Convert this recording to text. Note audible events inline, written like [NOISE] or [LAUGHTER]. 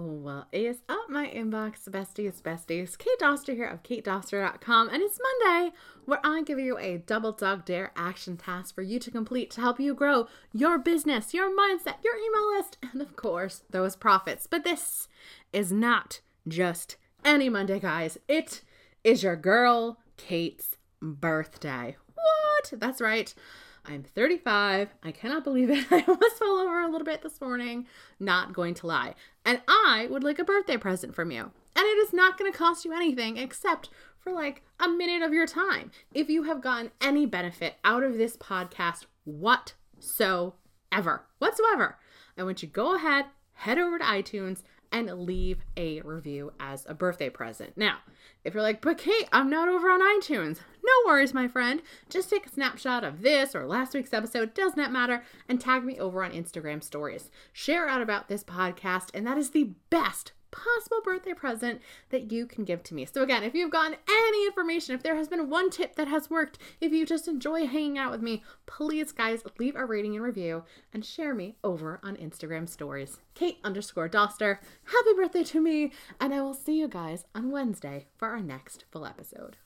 Oh, well, it is up my inbox, besties, besties. Kate Doster here of katedoster.com, and it's Monday, where I give you a double dog dare action task for you to complete to help you grow your business, your mindset, your email list, and of course, those profits. But this is not just any Monday, guys. It is your girl, Kate's birthday. What? That's right. I'm 35. I cannot believe [LAUGHS] it. I almost fell over a little bit this morning. Not going to lie. And I would like a birthday present from you. And it is not going to cost you anything except for like a minute of your time. If you have gotten any benefit out of this podcast whatsoever, whatsoever, I want you to go ahead, head over to iTunes, and leave a review as a birthday present. Now, if you're like, but Kate, I'm not over on iTunes, no worries, my friend. Just take a snapshot of this or last week's episode, does not matter, and tag me over on Instagram stories. Share out about this podcast, and that is the best possible birthday present that you can give to me. So, again, if you've gotten any information, if there has been one tip that has worked, if you just enjoy hanging out with me, please, guys, leave a rating and review and share me over on Instagram stories. Kate underscore Doster, happy birthday to me, and I will see you guys on Wednesday for our next full episode.